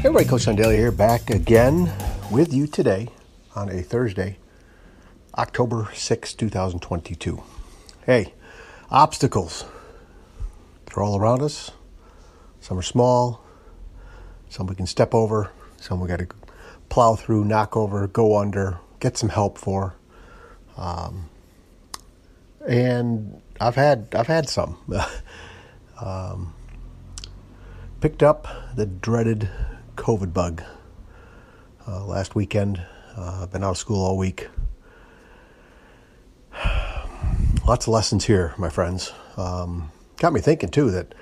everybody, Coach Sean here, back again with you today on a Thursday, October 6, 2022. Hey, obstacles. They're all around us. Some are small, some we can step over, some we got to plow through, knock over, go under, get some help for. Um, and I've had I've had some. um, picked up the dreaded COVID bug uh, last weekend. Uh, been out of school all week. Lots of lessons here, my friends. Um, got me thinking too that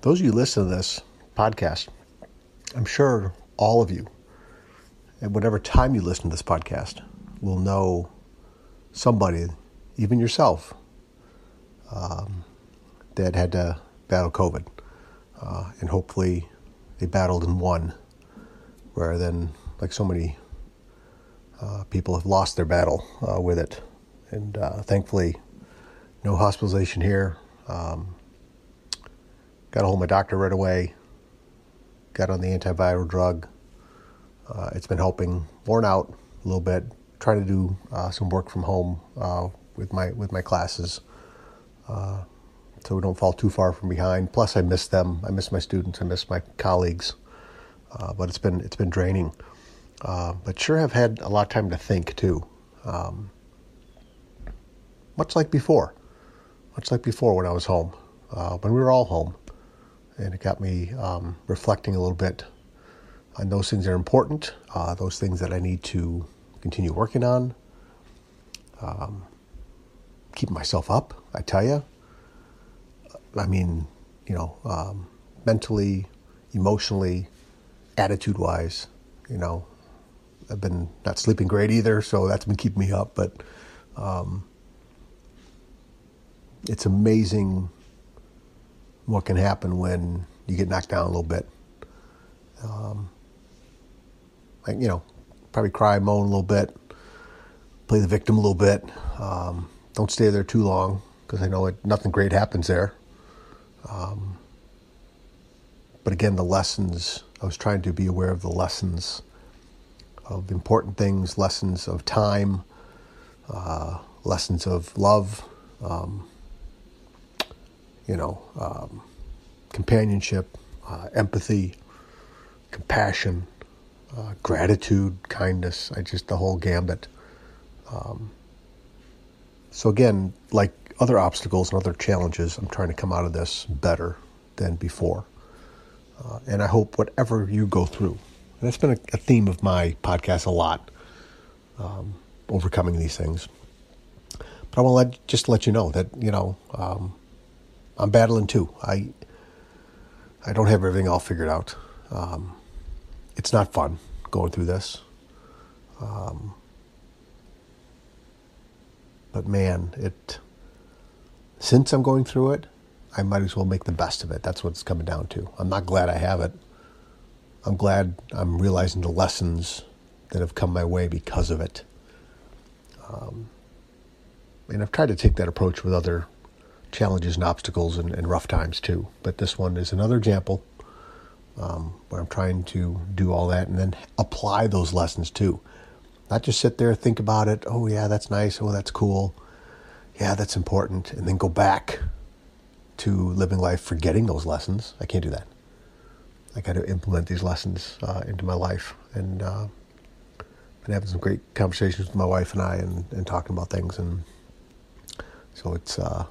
those of you listen to this podcast, I'm sure all of you, at whatever time you listen to this podcast, will know somebody, even yourself, um, that had to battle COVID. Uh, and hopefully they battled and won, rather than like so many uh, people have lost their battle uh, with it. And uh, thankfully, no hospitalization here. Um, got a hold of my doctor right away. Got on the antiviral drug. Uh, it's been helping. Worn out a little bit. Trying to do uh, some work from home with my with my classes so we don't fall too far from behind. Plus, I miss them. I miss my students. I miss my colleagues. Uh, but it's been it's been draining. Uh, but sure have had a lot of time to think too. Um, much like before, much like before when I was home, uh, when we were all home, and it got me um, reflecting a little bit on those things that are important, uh, those things that I need to continue working on. Um, keeping myself up, I tell you, I mean, you know, um, mentally, emotionally, attitude wise, you know, I've been not sleeping great either, so that's been keeping me up. But um, it's amazing what can happen when you get knocked down a little bit. Um, like, you know, probably cry, moan a little bit, play the victim a little bit. Um, don't stay there too long because I know it, nothing great happens there. Um, but again, the lessons, I was trying to be aware of the lessons of important things, lessons of time, uh, lessons of love, um, you know, um, companionship, uh, empathy, compassion, uh, gratitude, kindness. I just the whole gambit. Um, so again, like other obstacles and other challenges, I'm trying to come out of this better than before. Uh, and I hope whatever you go through, that's been a, a theme of my podcast a lot, um, overcoming these things. But I want to just let you know that you know um, I'm battling too. I I don't have everything all figured out. Um, it's not fun going through this. Um, but man, it since I'm going through it, I might as well make the best of it. That's what it's coming down to. I'm not glad I have it. I'm glad I'm realizing the lessons that have come my way because of it. Um, and I've tried to take that approach with other challenges and obstacles and, and rough times too. But this one is another example um, where I'm trying to do all that and then apply those lessons too. Not just sit there, think about it. Oh, yeah, that's nice. Oh, that's cool yeah, that's important, and then go back to living life forgetting those lessons. I can't do that. I got to implement these lessons uh, into my life, and uh, been having some great conversations with my wife and I, and, and talking about things, and so it's uh,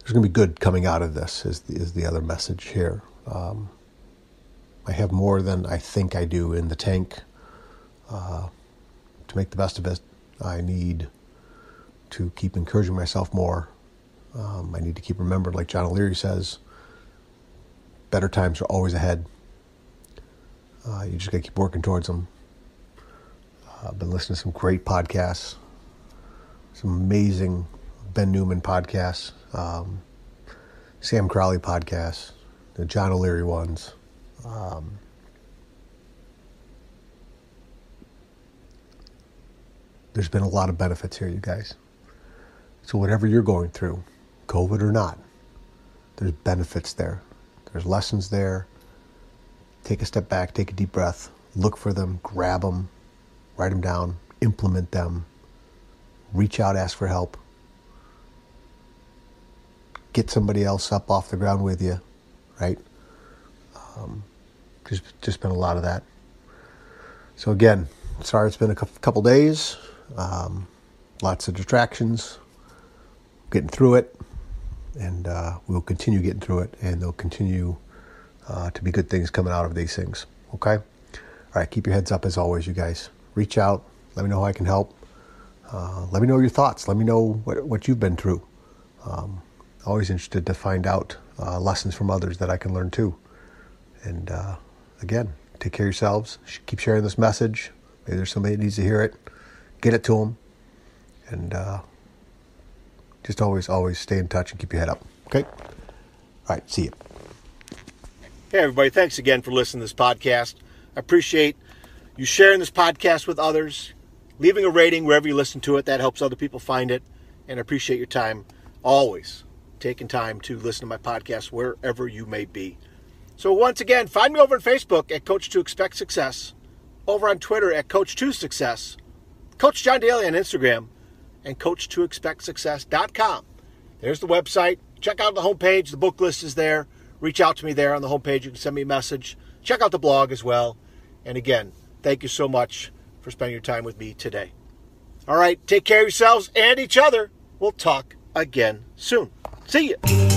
there's going to be good coming out of this. Is the, is the other message here? Um, I have more than I think I do in the tank. Uh, to make the best of it, I need to keep encouraging myself more. Um, I need to keep remembering, like John O'Leary says, better times are always ahead. Uh, you just got to keep working towards them. Uh, I've been listening to some great podcasts, some amazing Ben Newman podcasts, um, Sam Crowley podcasts, the John O'Leary ones. Um, there's been a lot of benefits here, you guys. So, whatever you're going through, COVID or not, there's benefits there. There's lessons there. take a step back, take a deep breath, look for them, grab them, write them down, implement them, reach out, ask for help, get somebody else up off the ground with you, right? Um, there's just been a lot of that. So again, sorry it's been a couple days. Um, lots of distractions. Getting through it, and uh, we'll continue getting through it, and there'll continue uh, to be good things coming out of these things. Okay. All right. Keep your heads up as always, you guys. Reach out. Let me know how I can help. Uh, let me know your thoughts. Let me know what, what you've been through. Um, always interested to find out uh, lessons from others that I can learn too. And uh, again, take care of yourselves. Keep sharing this message. Maybe there's somebody that needs to hear it. Get it to them. And uh, just always, always stay in touch and keep your head up. Okay? All right. See you. Hey, everybody. Thanks again for listening to this podcast. I appreciate you sharing this podcast with others, leaving a rating wherever you listen to it. That helps other people find it. And I appreciate your time always taking time to listen to my podcast wherever you may be. So, once again, find me over on Facebook at Coach to Expect Success, over on Twitter at Coach to Success, Coach John Daly on Instagram, and Coach to Expect Success.com. There's the website. Check out the homepage. The book list is there. Reach out to me there on the homepage. You can send me a message. Check out the blog as well. And again, thank you so much for spending your time with me today. All right, take care of yourselves and each other. We'll talk again soon. See you.